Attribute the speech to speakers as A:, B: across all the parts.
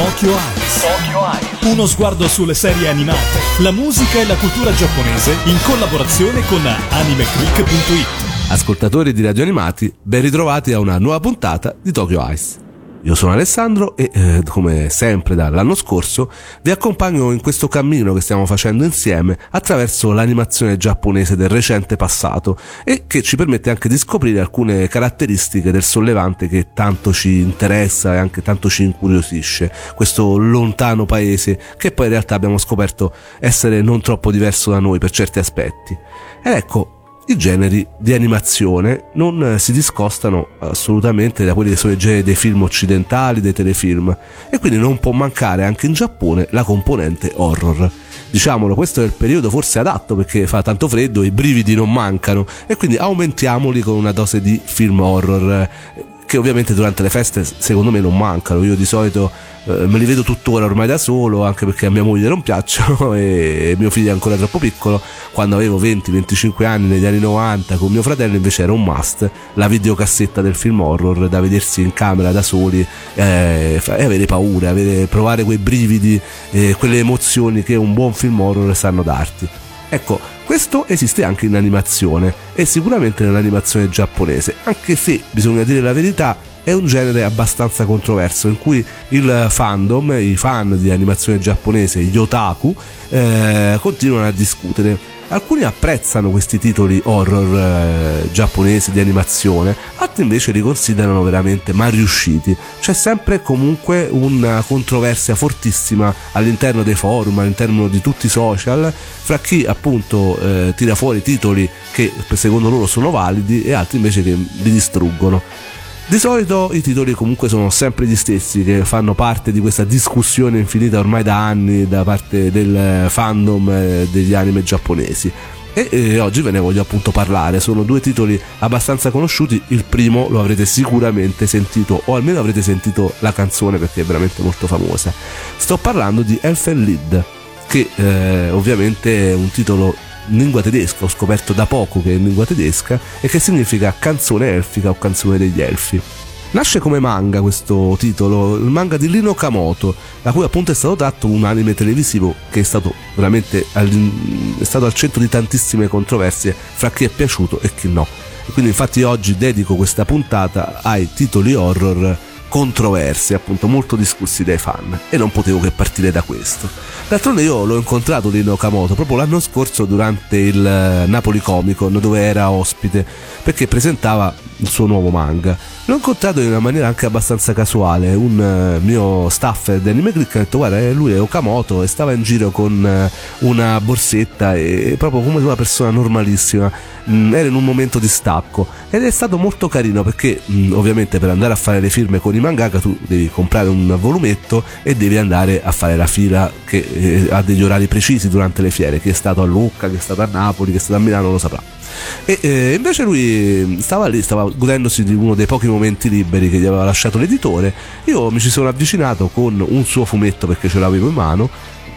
A: Tokyo Eyes. Tokyo Eyes. Uno sguardo sulle serie animate, la musica e la cultura giapponese in collaborazione con animeclick.it.
B: Ascoltatori di Radio Animati, ben ritrovati a una nuova puntata di Tokyo Ice. Io sono Alessandro e eh, come sempre dall'anno scorso vi accompagno in questo cammino che stiamo facendo insieme attraverso l'animazione giapponese del recente passato e che ci permette anche di scoprire alcune caratteristiche del sollevante che tanto ci interessa e anche tanto ci incuriosisce, questo lontano paese che poi in realtà abbiamo scoperto essere non troppo diverso da noi per certi aspetti. Ed ecco, i generi di animazione non eh, si discostano assolutamente da quelli che sono i generi dei film occidentali, dei telefilm, e quindi non può mancare anche in Giappone la componente horror. Diciamolo, questo è il periodo forse adatto perché fa tanto freddo, i brividi non mancano e quindi aumentiamoli con una dose di film horror che ovviamente durante le feste secondo me non mancano. Io di solito eh, me li vedo tuttora ormai da solo, anche perché a mia moglie non piacciono e mio figlio è ancora troppo piccolo. Quando avevo 20-25 anni negli anni 90 con mio fratello invece era un must la videocassetta del film horror da vedersi in camera da soli eh, e avere paura, avere, provare quei brividi, eh, quelle emozioni che un buon film horror sanno darti. Ecco, questo esiste anche in animazione e sicuramente nell'animazione giapponese, anche se bisogna dire la verità, è un genere abbastanza controverso in cui il fandom, i fan di animazione giapponese, gli otaku, eh, continuano a discutere. Alcuni apprezzano questi titoli horror eh, giapponesi di animazione, altri invece li considerano veramente mal riusciti. C'è sempre comunque una controversia fortissima all'interno dei forum, all'interno di tutti i social, fra chi appunto eh, tira fuori titoli che secondo loro sono validi e altri invece che li distruggono. Di solito i titoli comunque sono sempre gli stessi che fanno parte di questa discussione infinita ormai da anni da parte del fandom eh, degli anime giapponesi. E, e, oggi ve ne voglio appunto parlare. Sono due titoli abbastanza conosciuti. Il primo lo avrete sicuramente sentito, o almeno avrete sentito la canzone perché è veramente molto famosa. Sto parlando di Elfen Lied, che eh, ovviamente è un titolo lingua tedesca, ho scoperto da poco che è in lingua tedesca, e che significa canzone elfica o canzone degli elfi. Nasce come manga questo titolo, il manga di Lino Kamoto, da cui appunto è stato tratto un anime televisivo che è stato veramente è stato al centro di tantissime controversie fra chi è piaciuto e chi no. Quindi infatti oggi dedico questa puntata ai titoli horror controversi, appunto molto discussi dai fan e non potevo che partire da questo. D'altronde io l'ho incontrato di Okamoto proprio l'anno scorso durante il eh, Napoli Comic Con dove era ospite perché presentava il suo nuovo manga. L'ho incontrato in una maniera anche abbastanza casuale. Un uh, mio staffer di Anime Click ha detto: Guarda, eh, lui è Okamoto e stava in giro con uh, una borsetta e proprio come una persona normalissima. Mm, era in un momento di stacco ed è stato molto carino perché, mm, ovviamente, per andare a fare le firme con i mangaka tu devi comprare un volumetto e devi andare a fare la fila che eh, ha degli orari precisi durante le fiere. Chi è stato a Lucca, chi è stato a Napoli, chi è stato a Milano lo saprà. E eh, invece lui stava lì, stava godendosi di uno dei pochi momenti liberi che gli aveva lasciato l'editore. Io mi ci sono avvicinato con un suo fumetto perché ce l'avevo in mano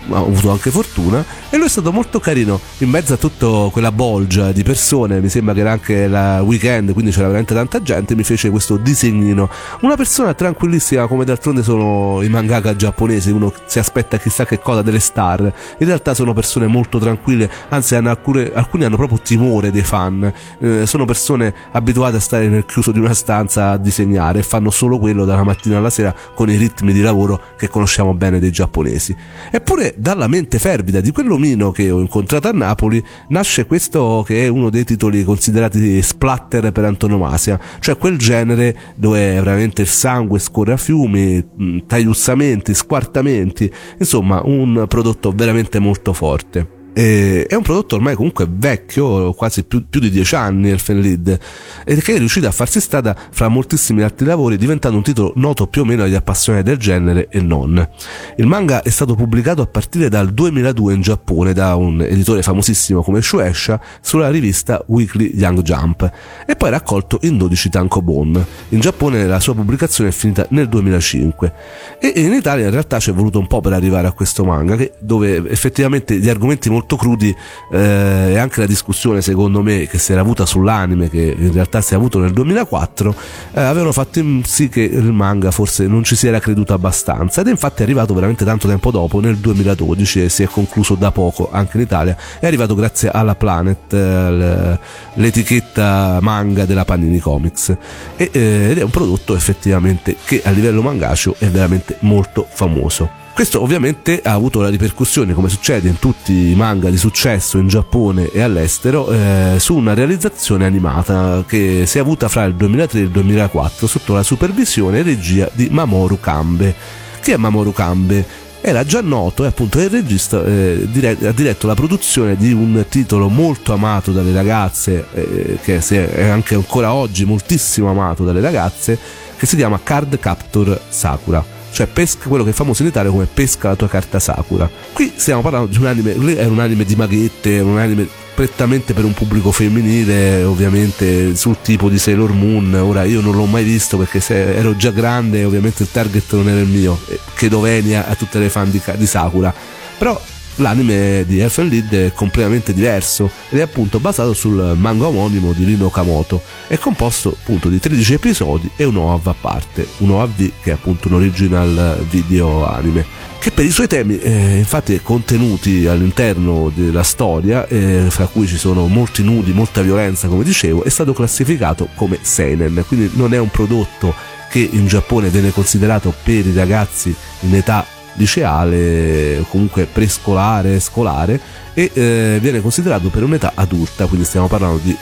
B: ha avuto anche fortuna e lui è stato molto carino in mezzo a tutta quella bolgia di persone. Mi sembra che era anche la weekend quindi c'era veramente tanta gente mi fece questo disegnino. Una persona tranquillissima come d'altronde sono i mangaka giapponesi uno si aspetta chissà che cosa delle star. In realtà sono persone molto tranquille anzi hanno alcune, alcuni hanno proprio timore dei fan. Eh, sono persone abituate a stare nel chiuso di una stanza a disegnare e fanno solo quello dalla mattina alla sera con i ritmi di lavoro che conosciamo bene dei giapponesi. Eppure dalla mente fervida di quell'omino che ho incontrato a Napoli nasce questo che è uno dei titoli considerati splatter per antonomasia, cioè quel genere dove veramente il sangue scorre a fiumi, tagliussamenti, squartamenti, insomma un prodotto veramente molto forte. E è un prodotto ormai comunque vecchio, quasi più, più di dieci anni, il Fenlid, e che è riuscito a farsi strada fra moltissimi altri lavori, diventando un titolo noto più o meno agli appassionati del genere e non. Il manga è stato pubblicato a partire dal 2002 in Giappone da un editore famosissimo come Shueisha sulla rivista Weekly Young Jump e poi raccolto in 12 tankobon. In Giappone la sua pubblicazione è finita nel 2005 e in Italia in realtà ci è voluto un po' per arrivare a questo manga che, dove effettivamente gli argomenti molto molto crudi eh, e anche la discussione secondo me che si era avuta sull'anime che in realtà si è avuto nel 2004 eh, avevano fatto sì che il manga forse non ci si era creduto abbastanza. Ed è infatti arrivato veramente tanto tempo dopo nel 2012 e si è concluso da poco anche in Italia. È arrivato grazie alla Planet eh, l'etichetta manga della Panini Comics. E, eh, ed è un prodotto effettivamente che a livello mangaceo è veramente molto famoso questo ovviamente ha avuto la ripercussione, come succede in tutti i manga di successo in Giappone e all'estero, eh, su una realizzazione animata che si è avuta fra il 2003 e il 2004 sotto la supervisione e regia di Mamoru Kambe. Chi è Mamoru Kambe? Era già noto e appunto il regista eh, dire- ha diretto la produzione di un titolo molto amato dalle ragazze, eh, che è anche ancora oggi moltissimo amato dalle ragazze, che si chiama Card Captor Sakura cioè pesca quello che è famoso in Italia come pesca la tua carta Sakura. Qui stiamo parlando di un anime, è un anime di maghette, un anime prettamente per un pubblico femminile, ovviamente sul tipo di Sailor Moon. Ora io non l'ho mai visto perché se ero già grande ovviamente il target non era il mio, chiedo venia a tutte le fan di, di Sakura. Però l'anime di Elfen Lied è completamente diverso ed è appunto basato sul manga omonimo di Rino Kamoto. È composto appunto di 13 episodi e un OAV a parte, un OAV che è appunto un original video anime che per i suoi temi eh, infatti contenuti all'interno della storia eh, fra cui ci sono molti nudi, molta violenza come dicevo è stato classificato come seinen quindi non è un prodotto che in Giappone viene considerato per i ragazzi in età liceale, comunque prescolare, scolare e eh, viene considerato per un'età adulta, quindi stiamo parlando di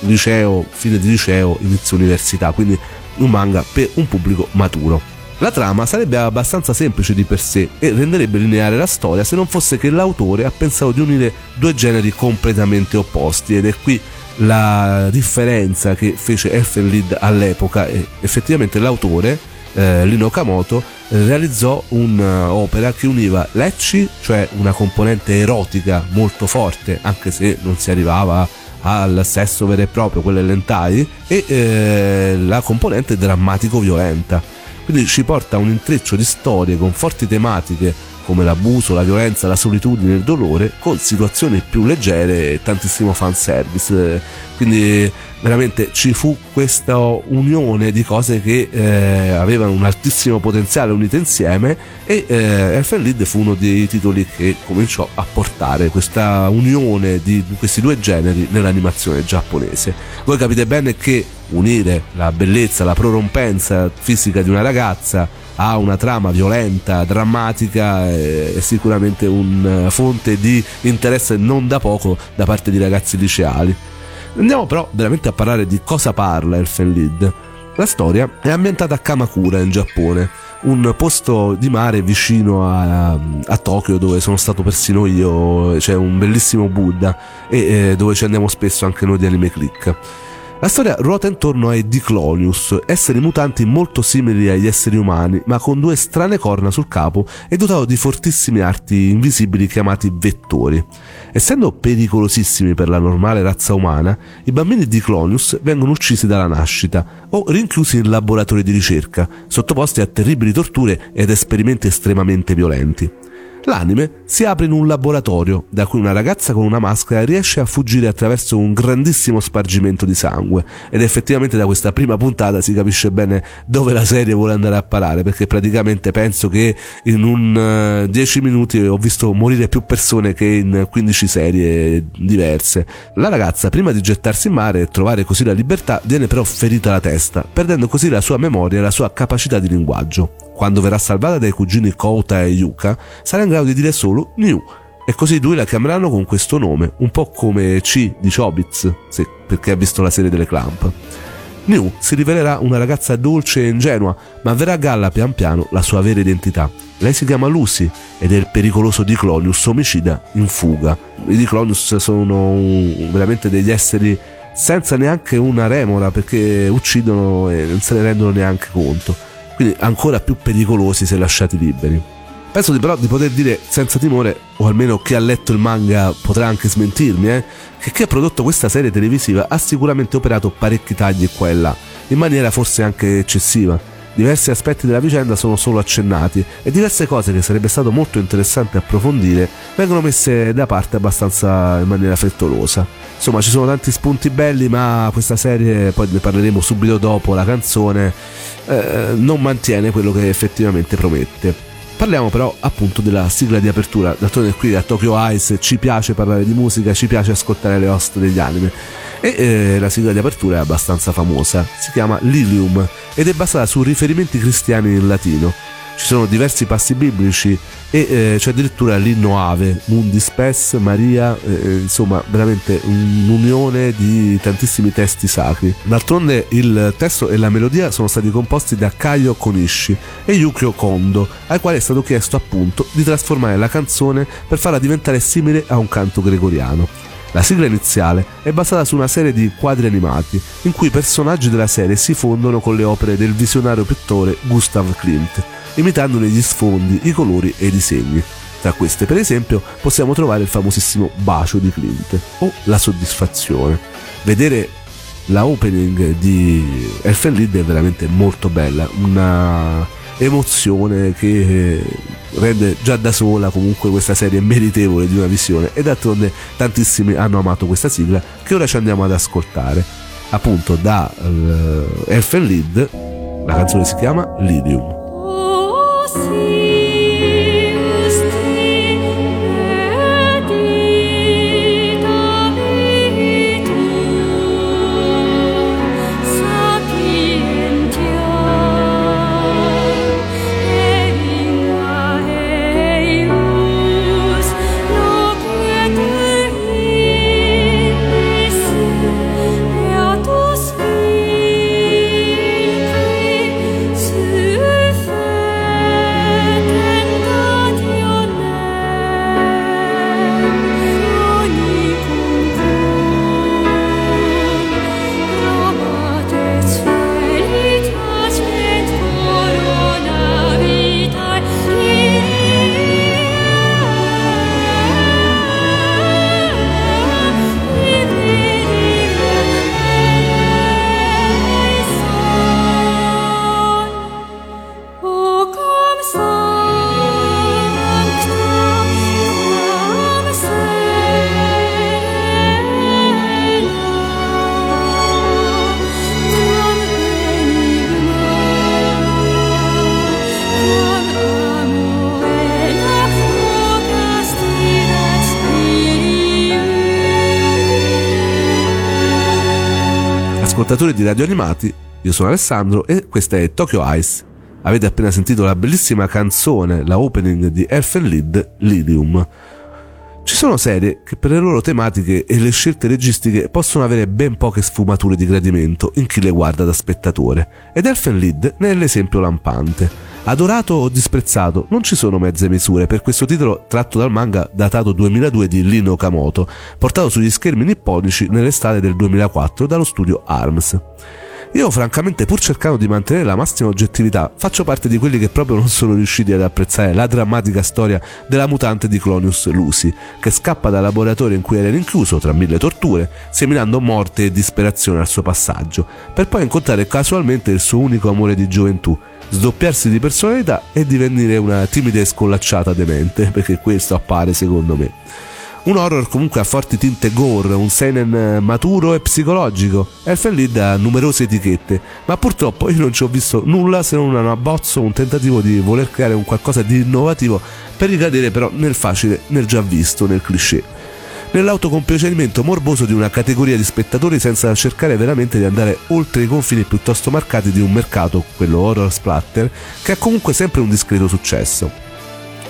B: liceo, fine di liceo, inizio università, quindi un manga per un pubblico maturo. La trama sarebbe abbastanza semplice di per sé e renderebbe lineare la storia se non fosse che l'autore ha pensato di unire due generi completamente opposti ed è qui la differenza che fece Elfenlied all'epoca e effettivamente l'autore eh, Lino Kamoto realizzò un'opera che univa l'ecci, cioè una componente erotica molto forte, anche se non si arrivava al sesso vero e proprio, quelle lentai, e eh, la componente drammatico-violenta. Quindi ci porta a un intreccio di storie con forti tematiche come l'abuso, la violenza, la solitudine, il dolore, con situazioni più leggere e tantissimo fanservice. Quindi veramente ci fu questa unione di cose che eh, avevano un altissimo potenziale unite insieme e eh, Lied fu uno dei titoli che cominciò a portare questa unione di questi due generi nell'animazione giapponese. Voi capite bene che unire la bellezza, la prorompenza fisica di una ragazza a una trama violenta, drammatica, è sicuramente una fonte di interesse non da poco da parte di ragazzi liceali. Andiamo però veramente a parlare di cosa parla Elfenlied. La storia è ambientata a Kamakura in Giappone, un posto di mare vicino a, a, Tokyo dove sono stato persino io, c'è un bellissimo Buddha e eh, dove ci andiamo spesso anche noi di Anime Click. La storia ruota intorno ai Diclonius, esseri mutanti molto simili agli esseri umani, ma con due strane corna sul capo e dotato di fortissimi arti invisibili chiamati vettori. Essendo pericolosissimi per la normale razza umana, i bambini Diclonius vengono uccisi dalla nascita o rinchiusi in laboratori di ricerca, sottoposti a terribili torture ed esperimenti estremamente violenti. L'anime si apre in un laboratorio da cui una ragazza con una maschera riesce a fuggire attraverso un grandissimo spargimento di sangue ed effettivamente da questa prima puntata si capisce bene dove la serie vuole andare a parare perché praticamente penso che in un 10 uh, minuti ho visto morire più persone che in 15 serie diverse. La ragazza prima di gettarsi in mare e trovare così la libertà viene però ferita la testa, perdendo così la sua memoria e la sua capacità di linguaggio quando verrà salvata dai cugini Kouta e Yuka, sarà in grado di dire solo New. E così i due la chiameranno con questo nome, un po' come C di Chobits, sì, perché ha visto la serie delle Clamp. New si rivelerà una ragazza dolce e ingenua, ma verrà a galla pian piano la sua vera identità. Lei si chiama Lucy ed è il pericoloso Diclonius omicida in fuga. I Diclonius sono veramente degli esseri senza neanche una remora perché uccidono e non se ne rendono neanche conto quindi ancora più pericolosi se lasciati liberi. Penso di, però di poter dire senza timore, o almeno chi ha letto il manga potrà anche smentirmi, eh, che chi ha prodotto questa serie televisiva ha sicuramente operato parecchi tagli qua e là, in maniera forse anche eccessiva. Diversi aspetti della vicenda sono solo accennati e diverse cose che sarebbe stato molto interessante approfondire vengono messe da parte abbastanza in maniera frettolosa. Insomma, ci sono tanti spunti belli, ma questa serie, poi ne parleremo subito dopo la canzone, eh, non mantiene quello che effettivamente promette. Parliamo però appunto della sigla di apertura, d'altronde qui a Tokyo Ice ci piace parlare di musica, ci piace ascoltare le host degli anime e eh, la sigla di apertura è abbastanza famosa, si chiama Lilium ed è basata su riferimenti cristiani in latino ci sono diversi passi biblici e eh, c'è addirittura l'inno Ave, Mundi Spes, Maria, eh, eh, insomma veramente un'unione di tantissimi testi sacri. D'altronde il testo e la melodia sono stati composti da Kaio Konishi e Yukio Kondo, ai quali è stato chiesto appunto di trasformare la canzone per farla diventare simile a un canto gregoriano. La sigla iniziale è basata su una serie di quadri animati in cui i personaggi della serie si fondono con le opere del visionario pittore Gustav Klimt imitandone gli sfondi, i colori e i disegni. Tra queste, per esempio, possiamo trovare il famosissimo bacio di Clint o la soddisfazione. Vedere la opening di Elfen Lied è veramente molto bella, una emozione che rende già da sola comunque questa serie meritevole di una visione. E d'altronde tantissimi hanno amato questa sigla che ora ci andiamo ad ascoltare appunto da uh, Elfen Lied. La canzone si chiama Lidium ascoltatori di Radio Animati, io sono Alessandro e questa è Tokyo Ice. Avete appena sentito la bellissima canzone, la opening di Elfen Lied, Lidium. Ci sono serie che per le loro tematiche e le scelte registiche possono avere ben poche sfumature di gradimento in chi le guarda da spettatore, ed Elfen Lied ne è l'esempio lampante. Adorato o disprezzato, non ci sono mezze misure per questo titolo tratto dal manga datato 2002 di Lino Okamoto, portato sugli schermi nipponici nell'estate del 2004 dallo studio ARMS. Io francamente pur cercando di mantenere la massima oggettività faccio parte di quelli che proprio non sono riusciti ad apprezzare la drammatica storia della mutante di Clonius Lucy, che scappa dal laboratorio in cui era rinchiuso tra mille torture, seminando morte e disperazione al suo passaggio, per poi incontrare casualmente il suo unico amore di gioventù, sdoppiarsi di personalità e divenire una timida e scollacciata demente, perché questo appare secondo me. Un horror comunque a forti tinte gore, un seinen maturo e psicologico. Elfen Lied ha numerose etichette, ma purtroppo io non ci ho visto nulla se non un abbozzo, un tentativo di voler creare un qualcosa di innovativo per ricadere però nel facile, nel già visto, nel cliché nell'autocompiacimento morboso di una categoria di spettatori senza cercare veramente di andare oltre i confini piuttosto marcati di un mercato, quello horror splatter, che ha comunque sempre un discreto successo.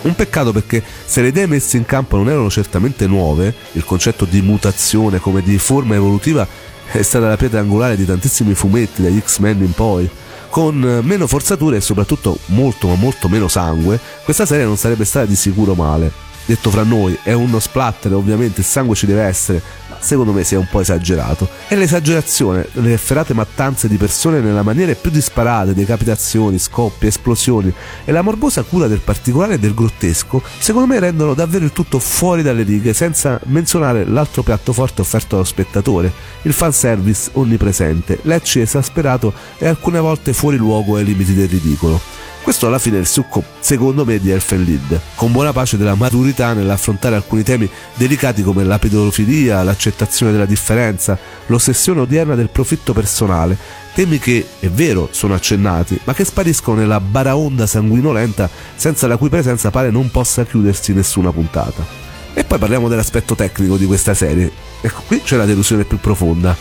B: Un peccato perché se le idee messe in campo non erano certamente nuove, il concetto di mutazione come di forma evolutiva è stata la pietra angolare di tantissimi fumetti, dagli X-Men in poi. Con meno forzature e soprattutto molto ma molto meno sangue, questa serie non sarebbe stata di sicuro male. Detto fra noi, è uno splatter, ovviamente il sangue ci deve essere, ma secondo me si è un po' esagerato. E l'esagerazione, le efferate mattanze di persone nella maniera più disparate, decapitazioni, scoppi, esplosioni e la morbosa cura del particolare e del grottesco, secondo me rendono davvero il tutto fuori dalle righe, senza menzionare l'altro piatto forte offerto allo spettatore, il fanservice onnipresente, lecce esasperato e alcune volte fuori luogo ai limiti del ridicolo. Questo alla fine è il succo, secondo me, di Elfen Lied, con buona pace della maturità nell'affrontare alcuni temi delicati come la pedofilia, l'accettazione della differenza, l'ossessione odierna del profitto personale, temi che, è vero, sono accennati, ma che spariscono nella baraonda sanguinolenta senza la cui presenza pare non possa chiudersi nessuna puntata. E poi parliamo dell'aspetto tecnico di questa serie. Ecco, qui c'è la delusione più profonda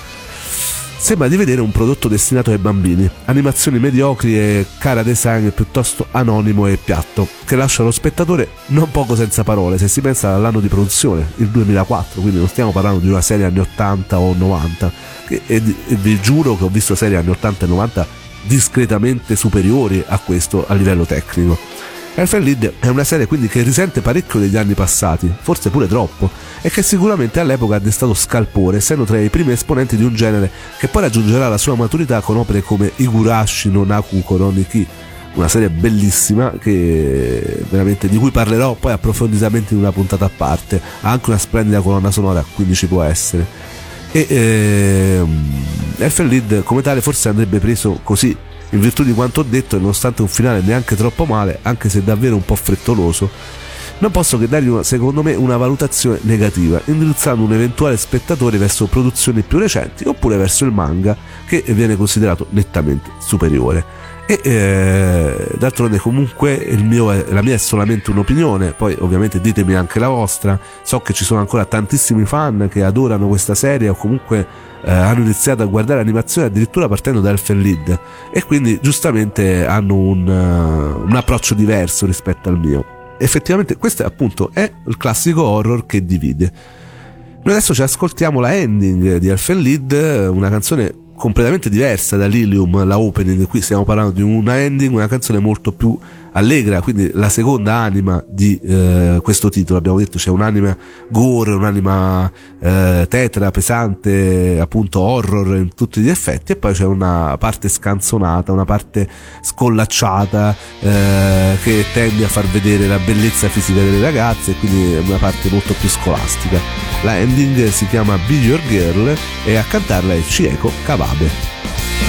B: sembra di vedere un prodotto destinato ai bambini, animazioni mediocri e cara design piuttosto anonimo e piatto, che lascia lo spettatore non poco senza parole se si pensa all'anno di produzione, il 2004, quindi non stiamo parlando di una serie anni 80 o 90, e, e, e vi giuro che ho visto serie anni 80 e 90 discretamente superiori a questo a livello tecnico. Elfen Lied è una serie quindi che risente parecchio degli anni passati, forse pure troppo, e che sicuramente all'epoca ha destato scalpore, essendo tra i primi esponenti di un genere che poi raggiungerà la sua maturità con opere come Igurashi no Naku Koroniki, una serie bellissima che veramente di cui parlerò poi approfonditamente in una puntata a parte. Ha anche una splendida colonna sonora, quindi ci può essere. E ehm, Elfen Lied come tale forse andrebbe preso così in virtù di quanto ho detto e nonostante un finale neanche troppo male, anche se davvero un po' frettoloso, non posso che dargli una, secondo me una valutazione negativa, indirizzando un eventuale spettatore verso produzioni più recenti oppure verso il manga che viene considerato nettamente superiore. E eh, d'altronde comunque mio, la mia è solamente un'opinione, poi ovviamente ditemi anche la vostra, so che ci sono ancora tantissimi fan che adorano questa serie o comunque eh, hanno iniziato a guardare l'animazione addirittura partendo da Elfen Lied e quindi giustamente hanno un, uh, un approccio diverso rispetto al mio. Effettivamente questo appunto è il classico horror che divide. Noi adesso ci ascoltiamo la ending di Elfen Lied, una canzone completamente diversa da Lilium, la opening, qui stiamo parlando di una ending, una canzone molto più allegra, quindi la seconda anima di eh, questo titolo, abbiamo detto c'è un'anima gore, un'anima eh, tetra, pesante, appunto horror in tutti gli effetti e poi c'è una parte scanzonata, una parte scollacciata eh, che tende a far vedere la bellezza fisica delle ragazze e quindi una parte molto più scolastica. La ending si chiama Be Your Girl e a cantarla è Chieko Kawabe.「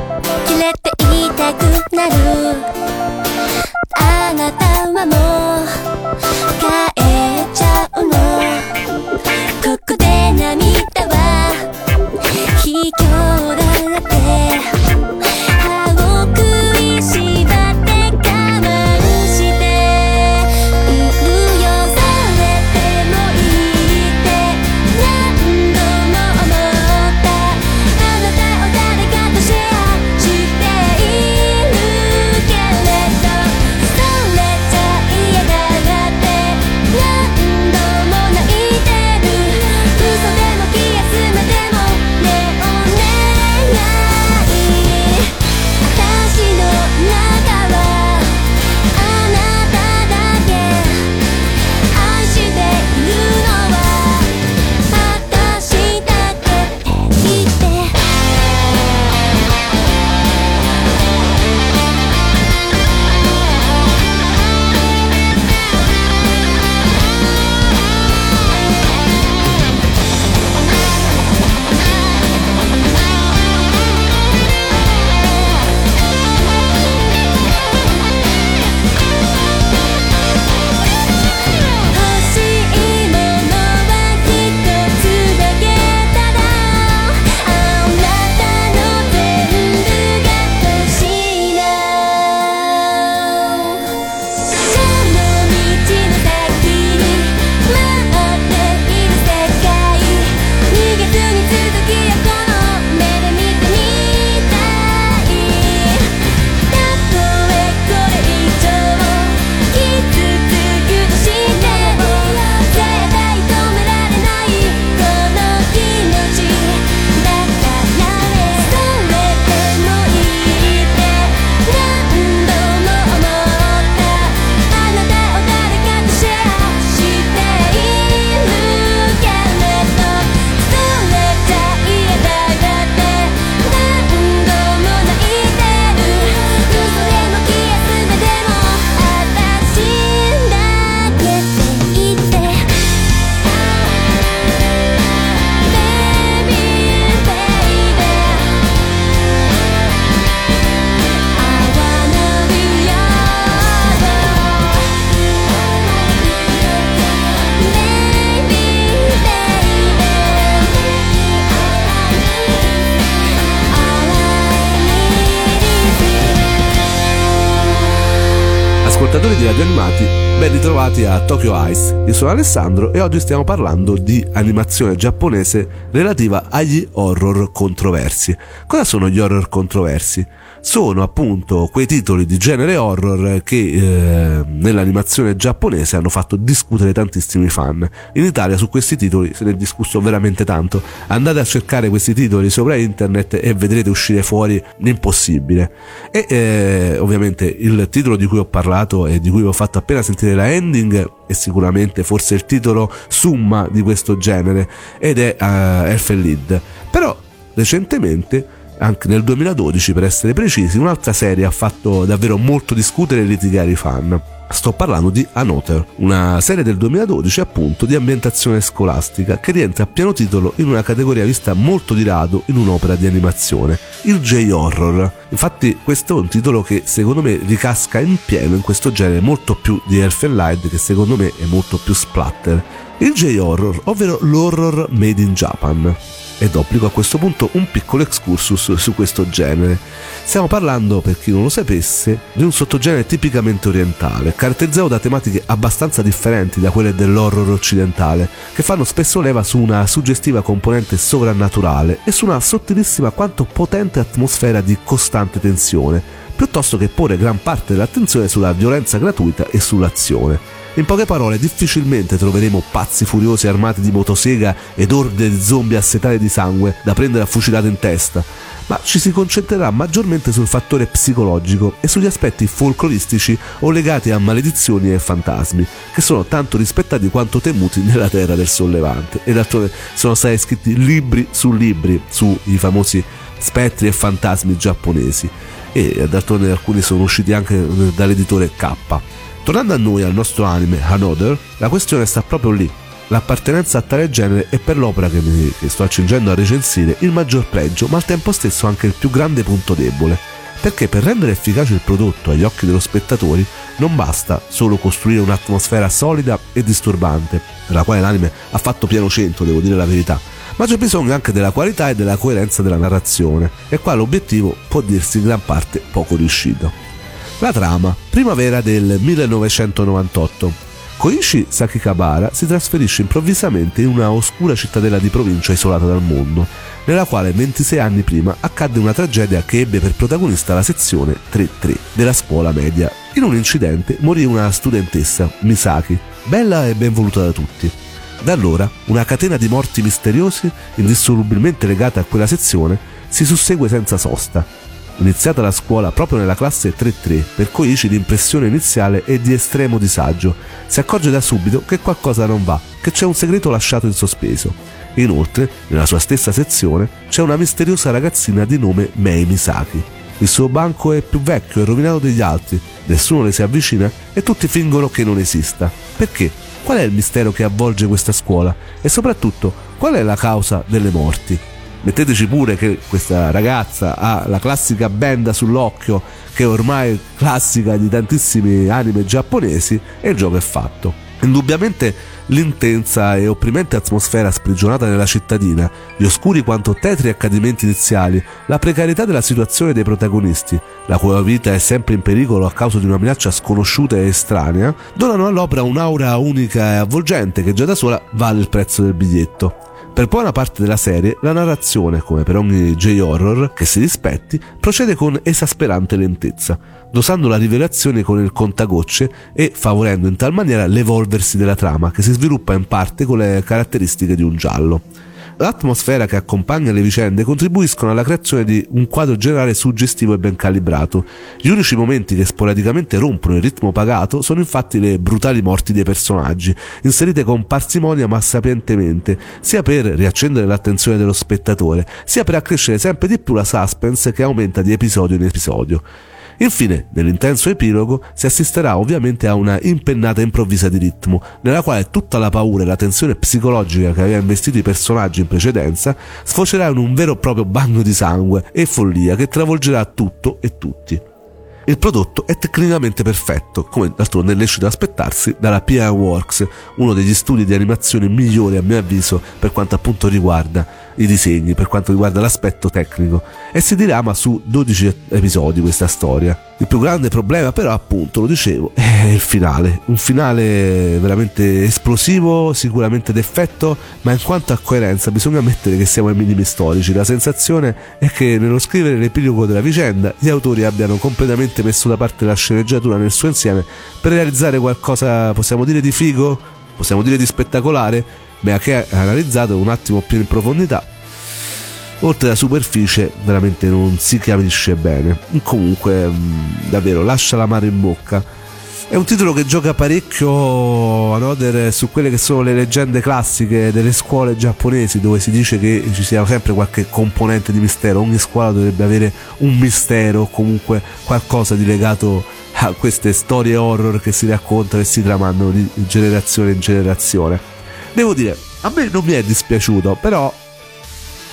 B: Let ben ritrovati a Tokyo Ice. Io sono Alessandro e oggi stiamo parlando di animazione giapponese relativa agli horror controversi. Cosa sono gli horror controversi? sono appunto quei titoli di genere horror che eh, nell'animazione giapponese hanno fatto discutere tantissimi fan. In Italia su questi titoli se ne è discusso veramente tanto. Andate a cercare questi titoli sopra internet e vedrete uscire fuori l'impossibile. E eh, ovviamente il titolo di cui ho parlato e di cui vi ho fatto appena sentire la ending è sicuramente forse il titolo summa di questo genere ed è uh, Elf Lead. Però recentemente anche nel 2012 per essere precisi, un'altra serie ha fatto davvero molto discutere e litigare i fan. Sto parlando di Another, una serie del 2012 appunto di ambientazione scolastica che rientra a pieno titolo in una categoria vista molto di rado in un'opera di animazione, il J-Horror. Infatti questo è un titolo che secondo me ricasca in pieno in questo genere molto più di Elfen Light che secondo me è molto più splatter. Il J-Horror, ovvero l'horror made in Japan ed obbligo a questo punto un piccolo excursus su questo genere. Stiamo parlando, per chi non lo sapesse, di un sottogenere tipicamente orientale, caratterizzato da tematiche abbastanza differenti da quelle dell'horror occidentale, che fanno spesso leva su una suggestiva componente sovrannaturale e su una sottilissima quanto potente atmosfera di costante tensione, piuttosto che porre gran parte dell'attenzione sulla violenza gratuita e sull'azione. In poche parole, difficilmente troveremo pazzi furiosi armati di motosega ed orde di zombie assetati di sangue da prendere a fucilate in testa, ma ci si concentrerà maggiormente sul fattore psicologico e sugli aspetti folcloristici o legati a maledizioni e fantasmi, che sono tanto rispettati quanto temuti nella terra del sollevante. E d'altronde sono stati scritti libri su libri sui famosi spettri e fantasmi giapponesi, e d'altronde alcuni sono usciti anche dall'editore K. Tornando a noi, al nostro anime Another, la questione sta proprio lì. L'appartenenza a tale genere è per l'opera che mi che sto accingendo a recensire il maggior pregio, ma al tempo stesso anche il più grande punto debole. Perché per rendere efficace il prodotto agli occhi dello spettatore non basta solo costruire un'atmosfera solida e disturbante, per la quale l'anime ha fatto pieno centro, devo dire la verità, ma c'è bisogno anche della qualità e della coerenza della narrazione, e qua l'obiettivo può dirsi in gran parte poco riuscito. La trama, primavera del 1998. Koichi Sakikabara si trasferisce improvvisamente in una oscura cittadella di provincia isolata dal mondo, nella quale 26 anni prima accadde una tragedia che ebbe per protagonista la sezione 3-3 della scuola media. In un incidente morì una studentessa, Misaki, bella e ben voluta da tutti. Da allora una catena di morti misteriosi, indissolubilmente legata a quella sezione, si sussegue senza sosta, Iniziata la scuola proprio nella classe 3-3, per Koichi l'impressione iniziale è di estremo disagio. Si accorge da subito che qualcosa non va, che c'è un segreto lasciato in sospeso. Inoltre, nella sua stessa sezione, c'è una misteriosa ragazzina di nome Mei Misaki. Il suo banco è più vecchio e rovinato degli altri, nessuno le si avvicina e tutti fingono che non esista. Perché? Qual è il mistero che avvolge questa scuola? E soprattutto, qual è la causa delle morti? Metteteci pure che questa ragazza ha la classica benda sull'occhio che è ormai classica di tantissimi anime giapponesi e il gioco è fatto. Indubbiamente l'intensa e opprimente atmosfera sprigionata nella cittadina, gli oscuri quanto tetri accadimenti iniziali, la precarietà della situazione dei protagonisti, la cui vita è sempre in pericolo a causa di una minaccia sconosciuta e estranea, donano all'opera un'aura unica e avvolgente che già da sola vale il prezzo del biglietto. Per buona parte della serie, la narrazione, come per ogni J-horror che si rispetti, procede con esasperante lentezza, dosando la rivelazione con il contagocce e favorendo in tal maniera l'evolversi della trama, che si sviluppa in parte con le caratteristiche di un giallo. L'atmosfera che accompagna le vicende contribuiscono alla creazione di un quadro generale suggestivo e ben calibrato. Gli unici momenti che sporadicamente rompono il ritmo pagato sono infatti le brutali morti dei personaggi, inserite con parsimonia ma sapientemente, sia per riaccendere l'attenzione dello spettatore, sia per accrescere sempre di più la suspense che aumenta di episodio in episodio. Infine, nell'intenso epilogo si assisterà ovviamente a una impennata improvvisa di ritmo, nella quale tutta la paura e la tensione psicologica che aveva investito i personaggi in precedenza sfocerà in un vero e proprio bagno di sangue e follia che travolgerà tutto e tutti. Il prodotto è tecnicamente perfetto, come d'altronde è lecito aspettarsi dalla PA Works, uno degli studi di animazione migliori a mio avviso per quanto appunto riguarda i disegni per quanto riguarda l'aspetto tecnico e si dirama su 12 episodi questa storia. Il più grande problema però appunto, lo dicevo, è il finale, un finale veramente esplosivo, sicuramente d'effetto, ma in quanto a coerenza bisogna ammettere che siamo ai minimi storici, la sensazione è che nello scrivere l'epilogo della vicenda gli autori abbiano completamente messo da parte la sceneggiatura nel suo insieme per realizzare qualcosa, possiamo dire di figo, possiamo dire di spettacolare, ma che analizzato un attimo più in profondità oltre la superficie veramente non si capisce bene. Comunque mm, davvero lascia la mare in bocca. È un titolo che gioca parecchio Another su quelle che sono le leggende classiche delle scuole giapponesi dove si dice che ci sia sempre qualche componente di mistero. Ogni scuola dovrebbe avere un mistero comunque qualcosa di legato a queste storie horror che si raccontano e si tramandano di generazione in generazione. Devo dire a me non mi è dispiaciuto però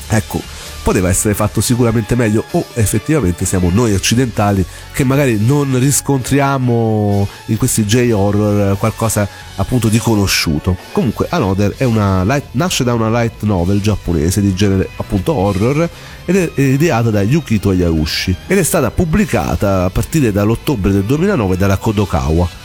B: ecco poteva essere fatto sicuramente meglio o effettivamente siamo noi occidentali che magari non riscontriamo in questi J-horror qualcosa appunto di conosciuto. Comunque Another light, nasce da una light novel giapponese di genere appunto horror ed è ideata da Yukito Yaushi ed è stata pubblicata a partire dall'ottobre del 2009 dalla Kodokawa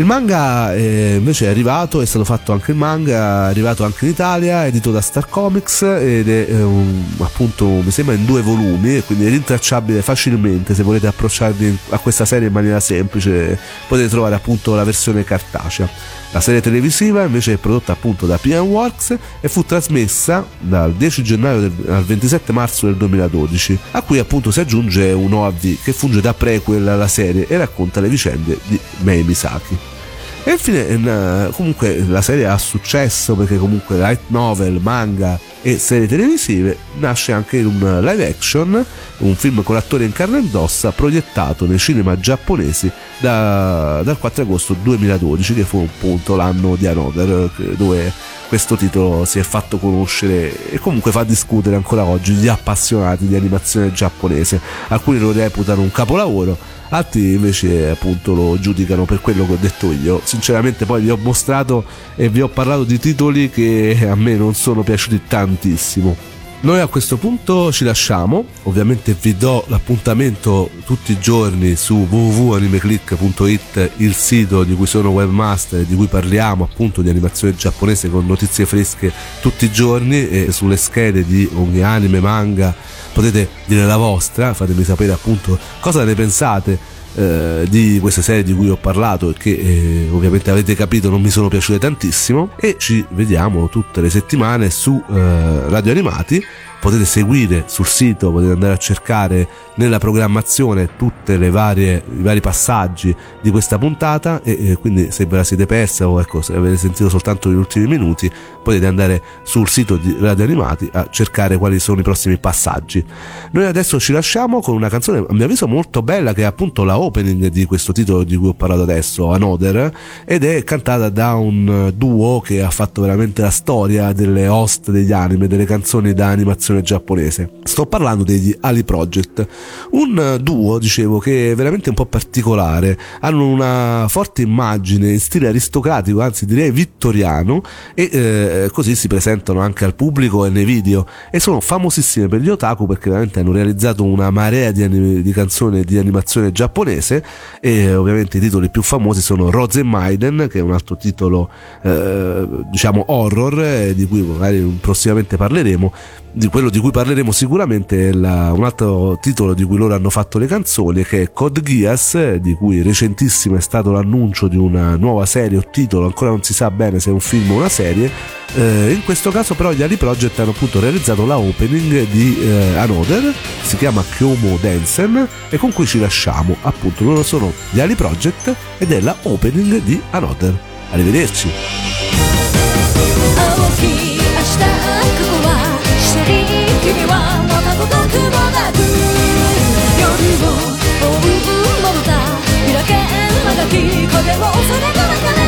B: il manga eh, invece è arrivato, è stato fatto anche il manga, è arrivato anche in Italia, edito da Star Comics ed è eh, un, appunto mi sembra in due volumi, quindi è rintracciabile facilmente se volete approcciarvi a questa serie in maniera semplice, potete trovare appunto la versione cartacea. La serie televisiva invece è prodotta appunto da PM Works e fu trasmessa dal 10 gennaio del, al 27 marzo del 2012, a cui appunto si aggiunge un OAV che funge da prequel alla serie e racconta le vicende di Mei Misaki. E infine, eh, comunque, la serie ha successo perché comunque light novel, manga e serie televisive nasce anche in un live action, un film con l'attore in carne ed ossa proiettato nei cinema giapponesi da, dal 4 agosto 2012, che fu appunto l'anno di Another, dove questo titolo si è fatto conoscere e comunque fa discutere ancora oggi gli appassionati di animazione giapponese. Alcuni lo reputano un capolavoro altri invece appunto lo giudicano per quello che ho detto io. Sinceramente poi vi ho mostrato e vi ho parlato di titoli che a me non sono piaciuti tantissimo. Noi a questo punto ci lasciamo, ovviamente vi do l'appuntamento tutti i giorni su www.animeclick.it, il sito di cui sono webmaster, di cui parliamo appunto di animazione giapponese con notizie fresche tutti i giorni e sulle schede di ogni anime, manga, potete dire la vostra, fatemi sapere appunto cosa ne pensate eh, di queste serie di cui ho parlato e che eh, ovviamente avete capito non mi sono piaciute tantissimo e ci vediamo tutte le settimane su eh, Radio Animati potete seguire sul sito, potete andare a cercare nella programmazione tutti i vari passaggi di questa puntata e, e, quindi se ve la siete persa o ecco, se avete sentito soltanto gli ultimi minuti potete andare sul sito di Radio Animati a cercare quali sono i prossimi passaggi. Noi adesso ci lasciamo con una canzone a mio avviso molto bella che è appunto la opening di questo titolo di cui ho parlato adesso, Another, ed è cantata da un duo che ha fatto veramente la storia delle host degli anime, delle canzoni da animazione animazione giapponese. Sto parlando degli Ali Project, un duo, dicevo, che è veramente un po' particolare. Hanno una forte immagine in stile aristocratico, anzi direi vittoriano, e eh, così si presentano anche al pubblico e nei video. E sono famosissime per gli otaku perché veramente hanno realizzato una marea di, anim- di canzoni di animazione giapponese. E ovviamente i titoli più famosi sono Rose Maiden, che è un altro titolo, eh, diciamo, horror, eh, di cui magari prossimamente parleremo di quello di cui parleremo sicuramente è la, un altro titolo di cui loro hanno fatto le canzoni che è Code Geass di cui recentissimo è stato l'annuncio di una nuova serie o titolo ancora non si sa bene se è un film o una serie. Eh, in questo caso però gli Ali Project hanno appunto realizzato la opening di eh, Another si chiama Kyomo Densen e con cui ci lasciamo appunto. Loro sono gli Ali Project ed è la opening di Another. Arrivederci 君はまたとたくもなく。夜を追うものだ開けんはがき影を恐れの中